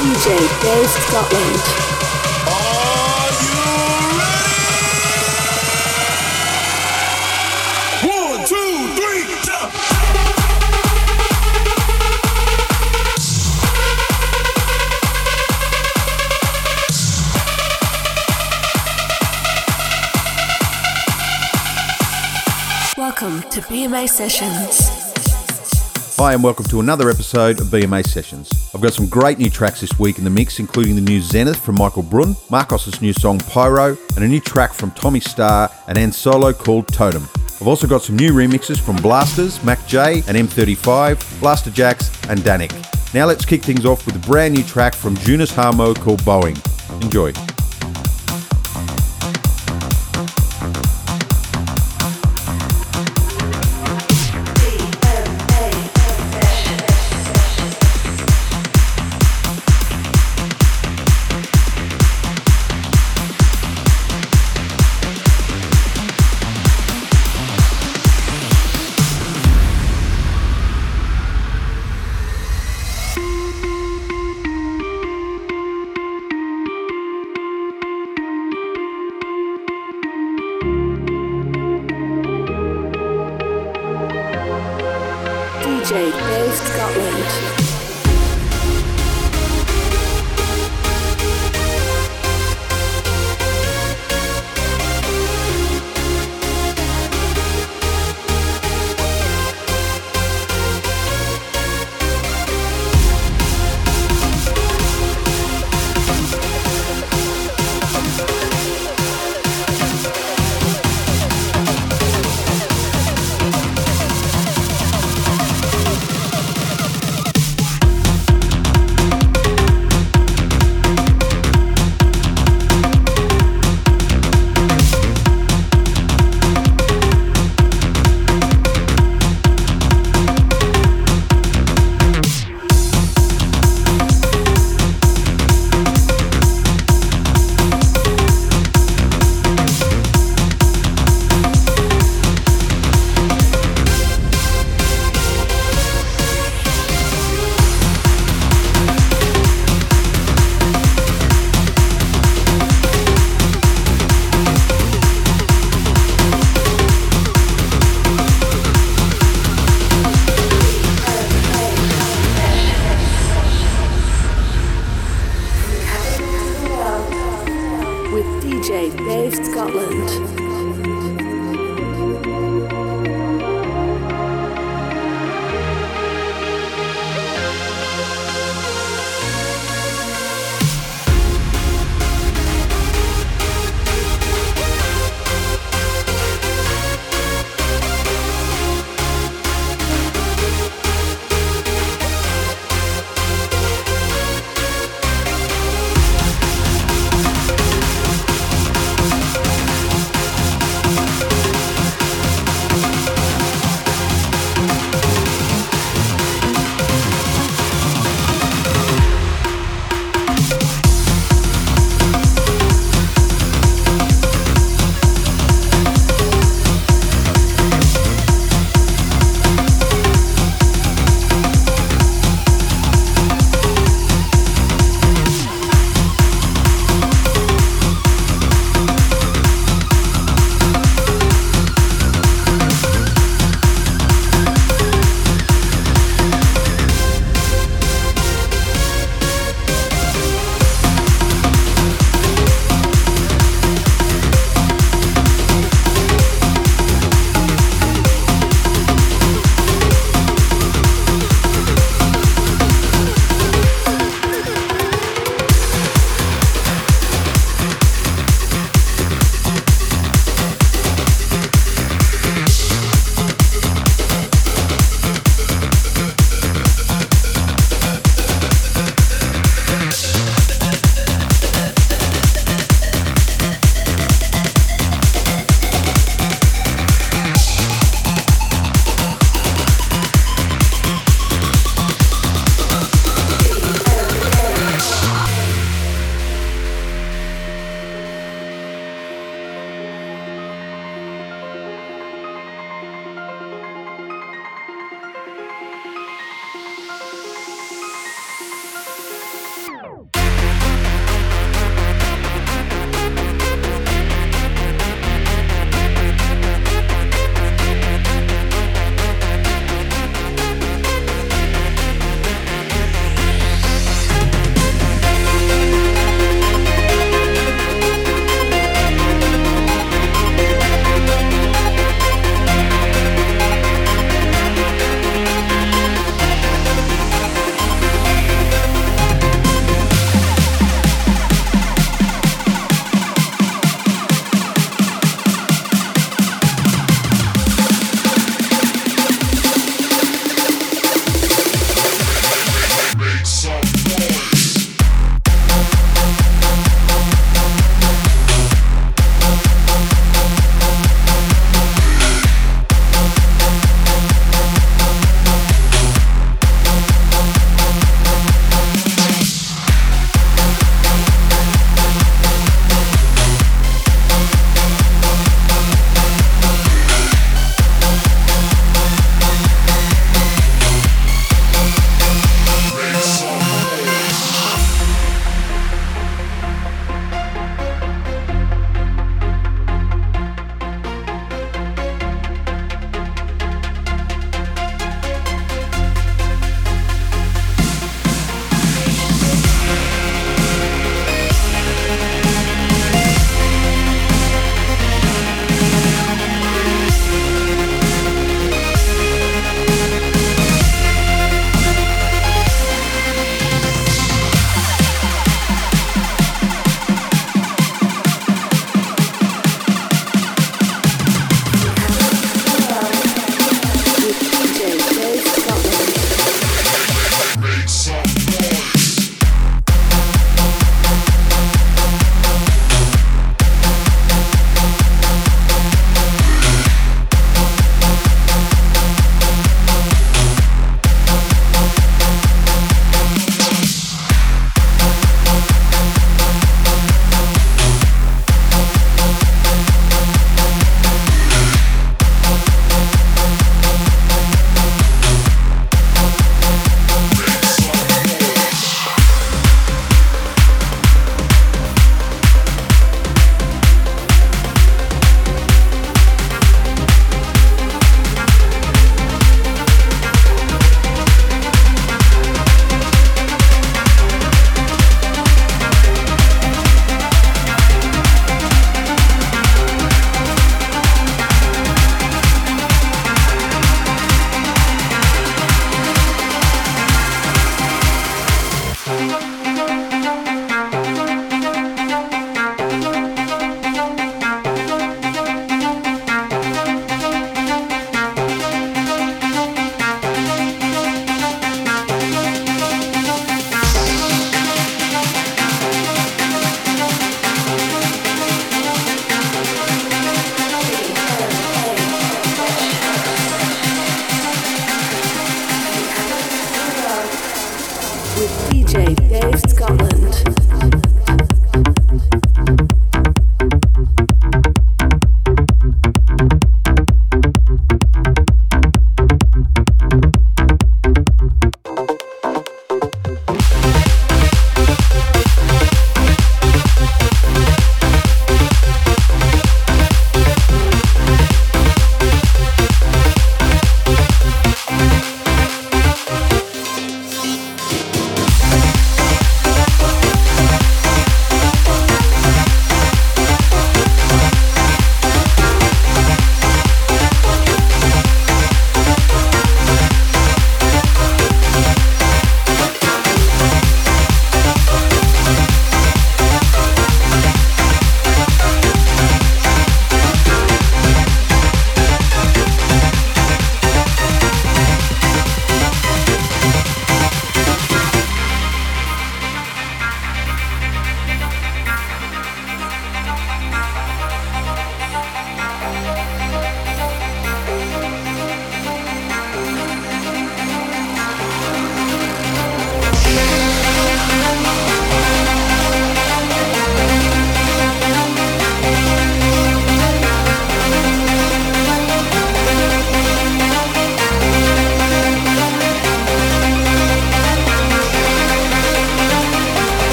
DJ Dave Scotland. Are you ready? One, two, three, jump! Welcome to BMA Sessions. Hi, and welcome to another episode of BMA Sessions. I've got some great new tracks this week in the mix, including the new Zenith from Michael Brun, Marcos' new song Pyro, and a new track from Tommy Starr and Ansolo called Totem. I've also got some new remixes from Blasters, MAKJ, and M35, Blasterjaxx, and Danik. Now let's kick things off with a brand new track from Junus Harmo called Boeing. Enjoy.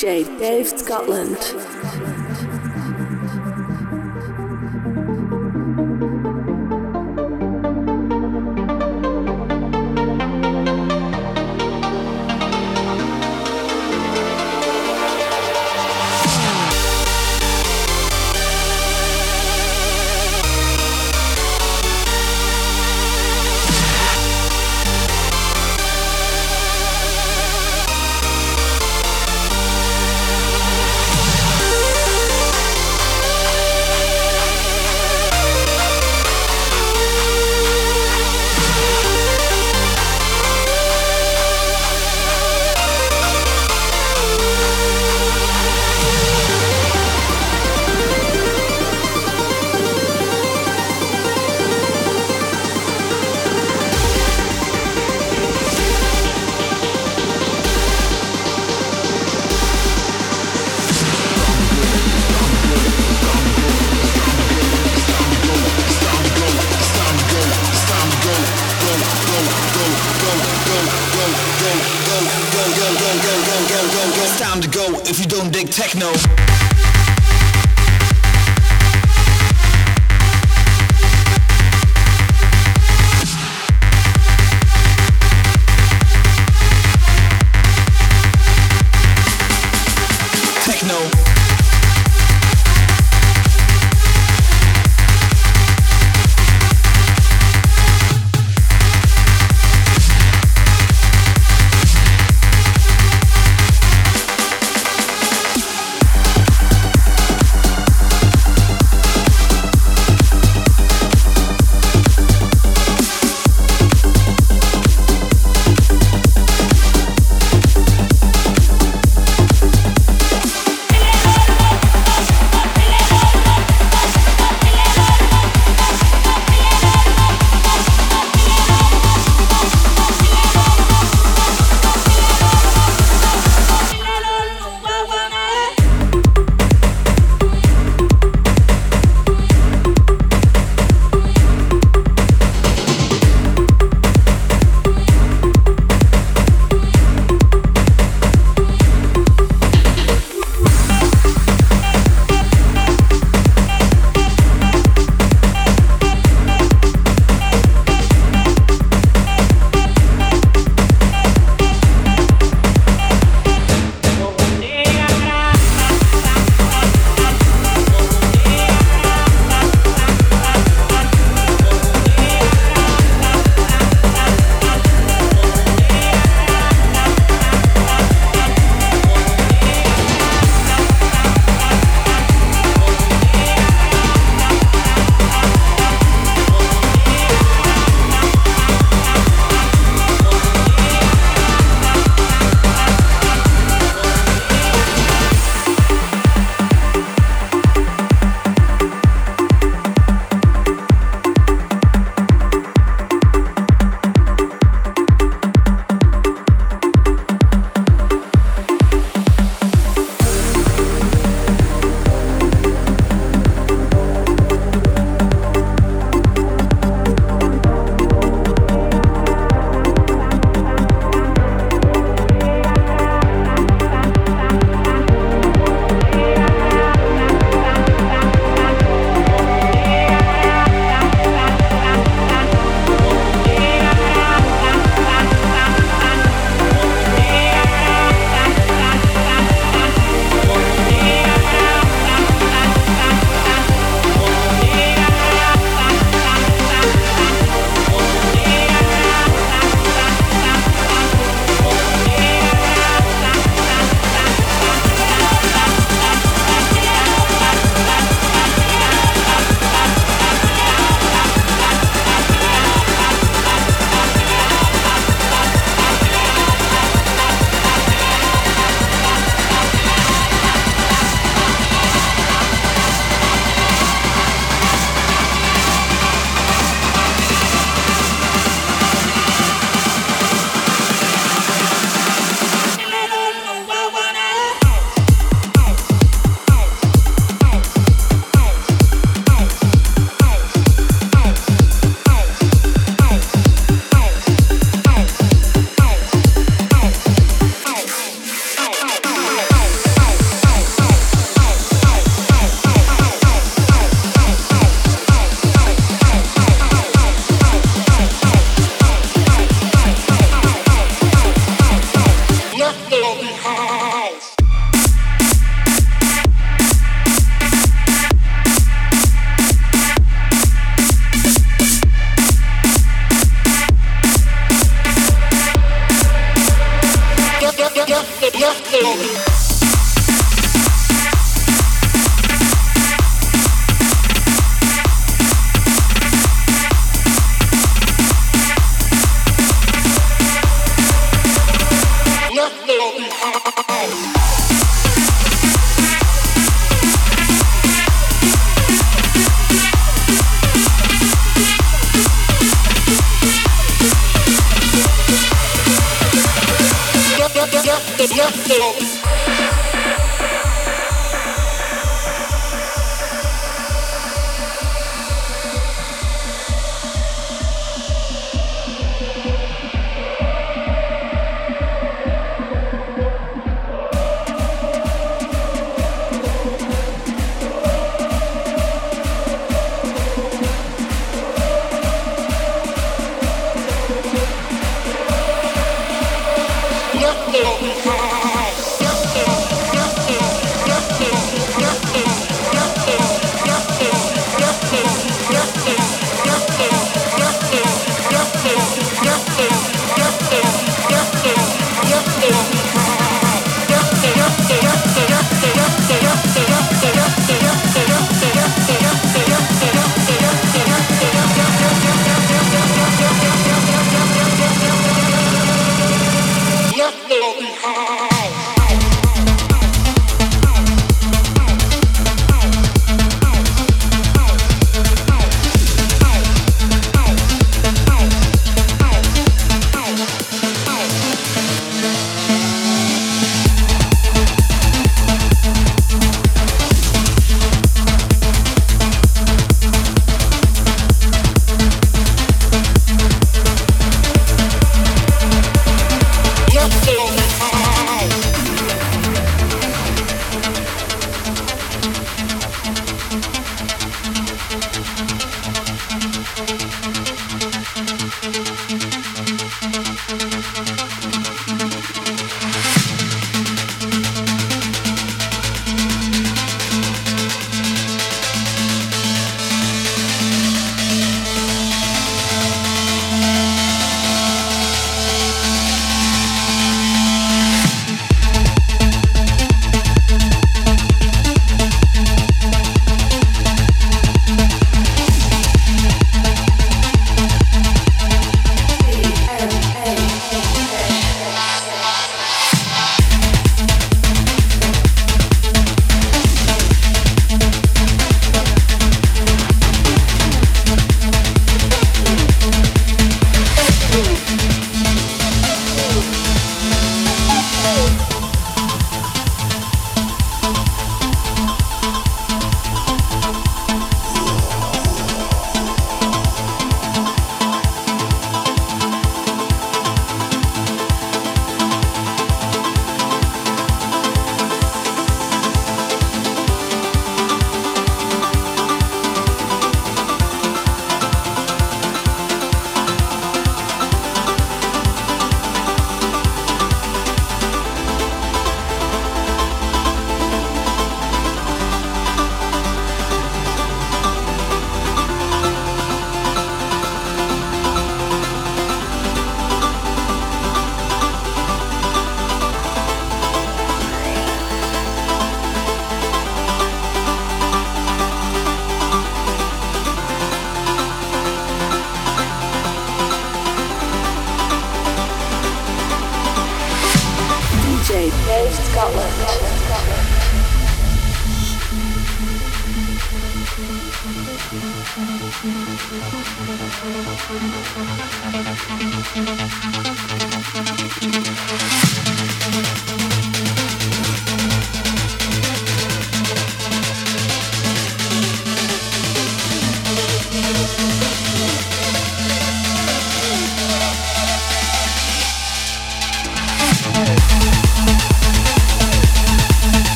Dave Scotland.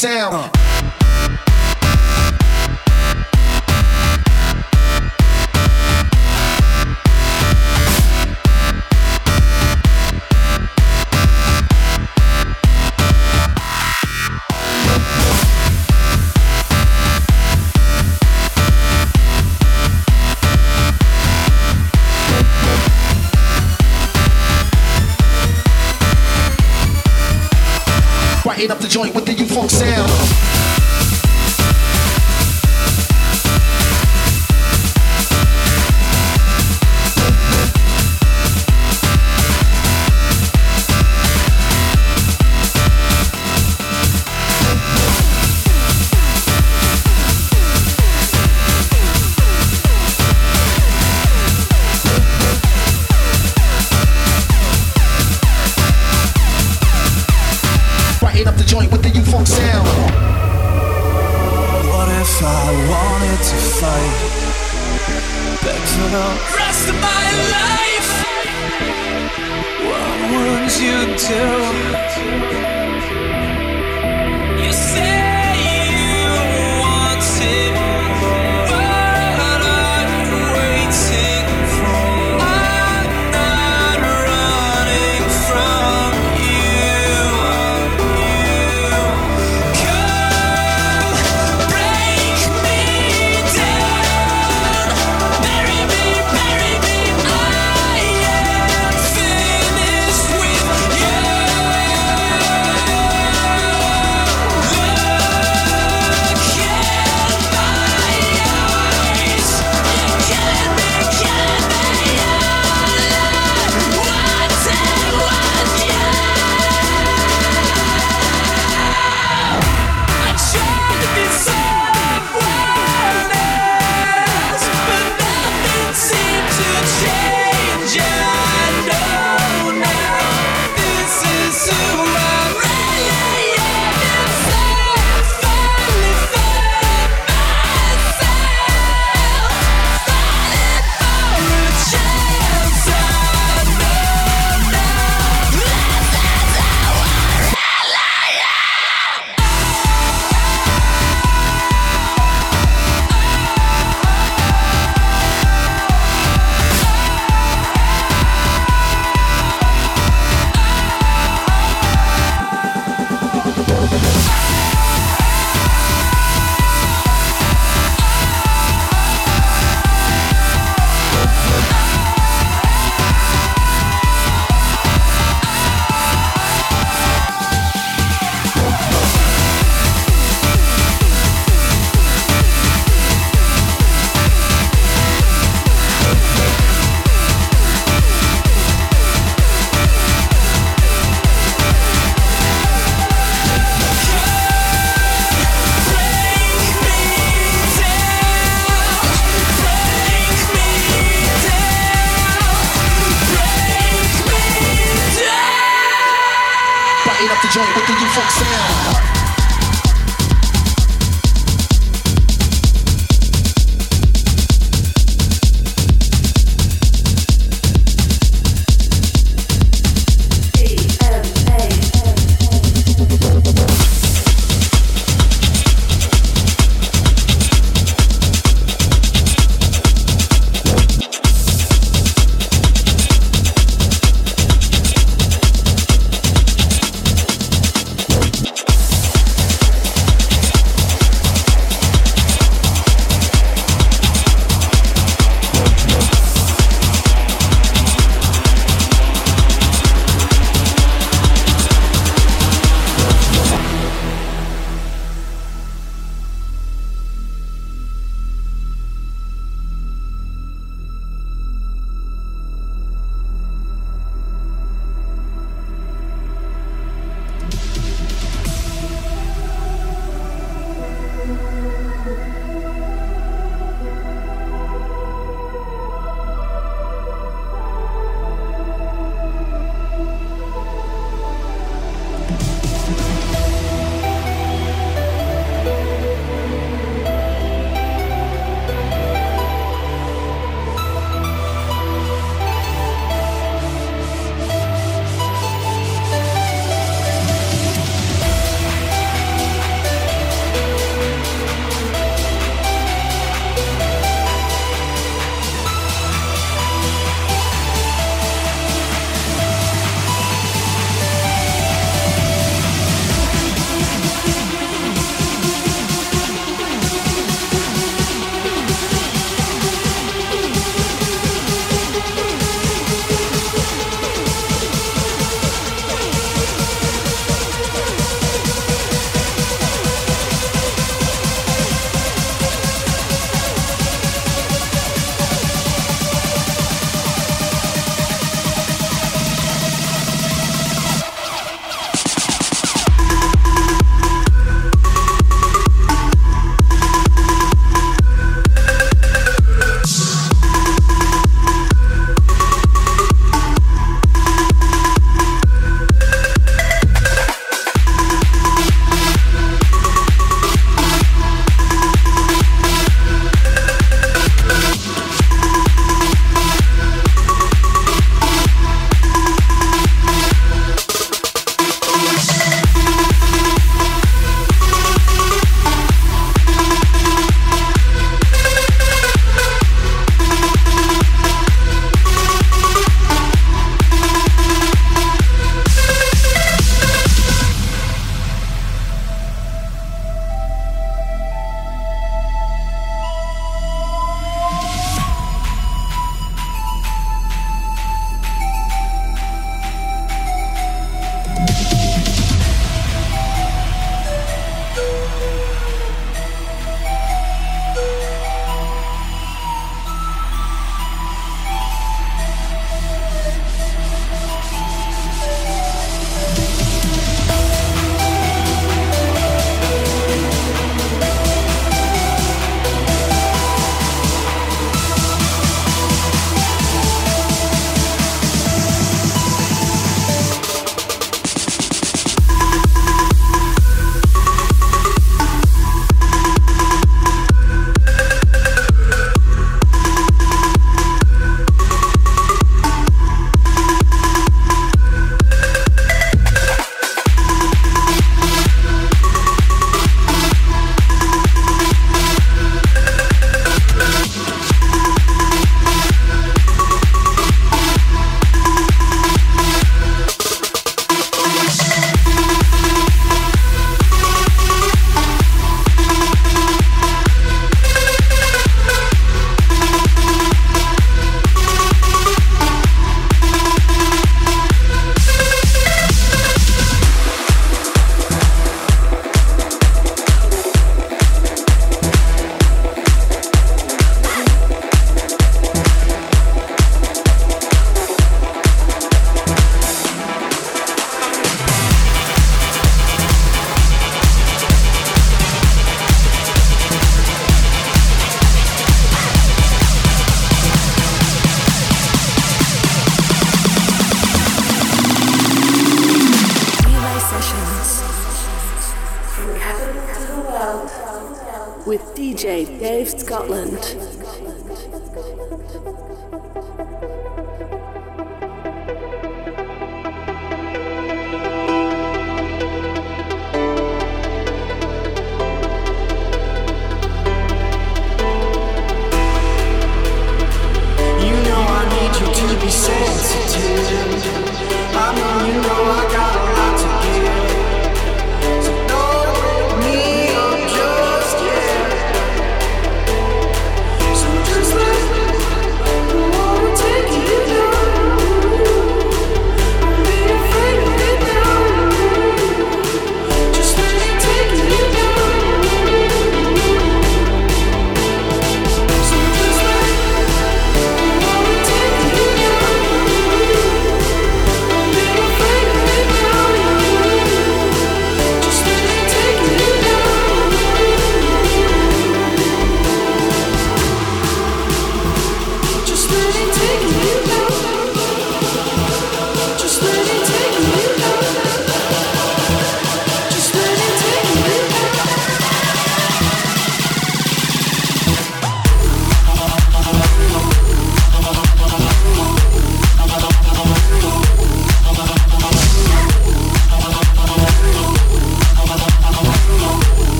Sound. Uh. Up the joint with the U-Funk sound.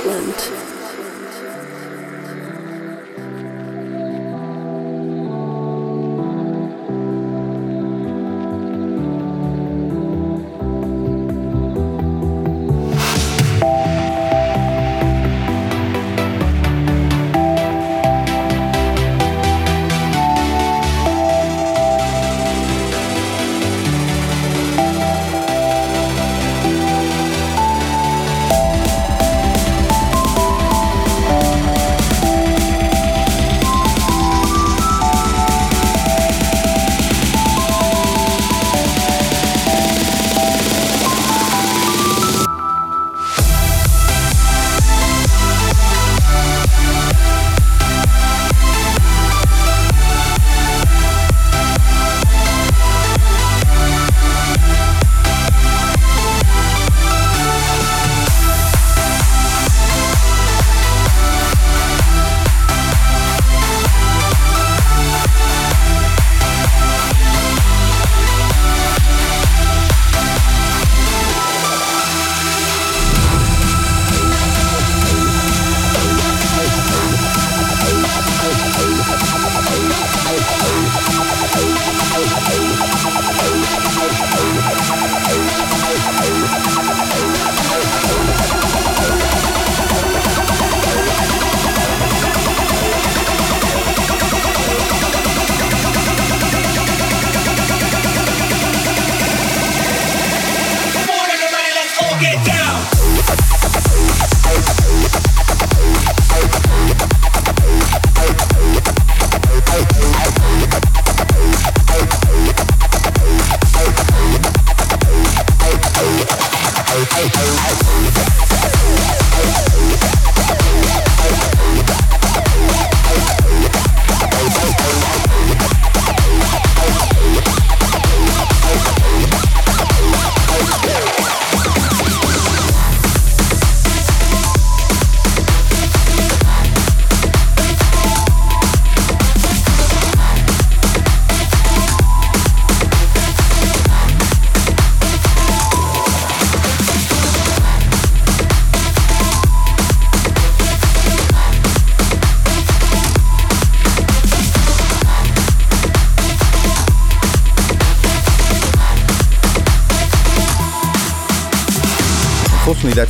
Scotland.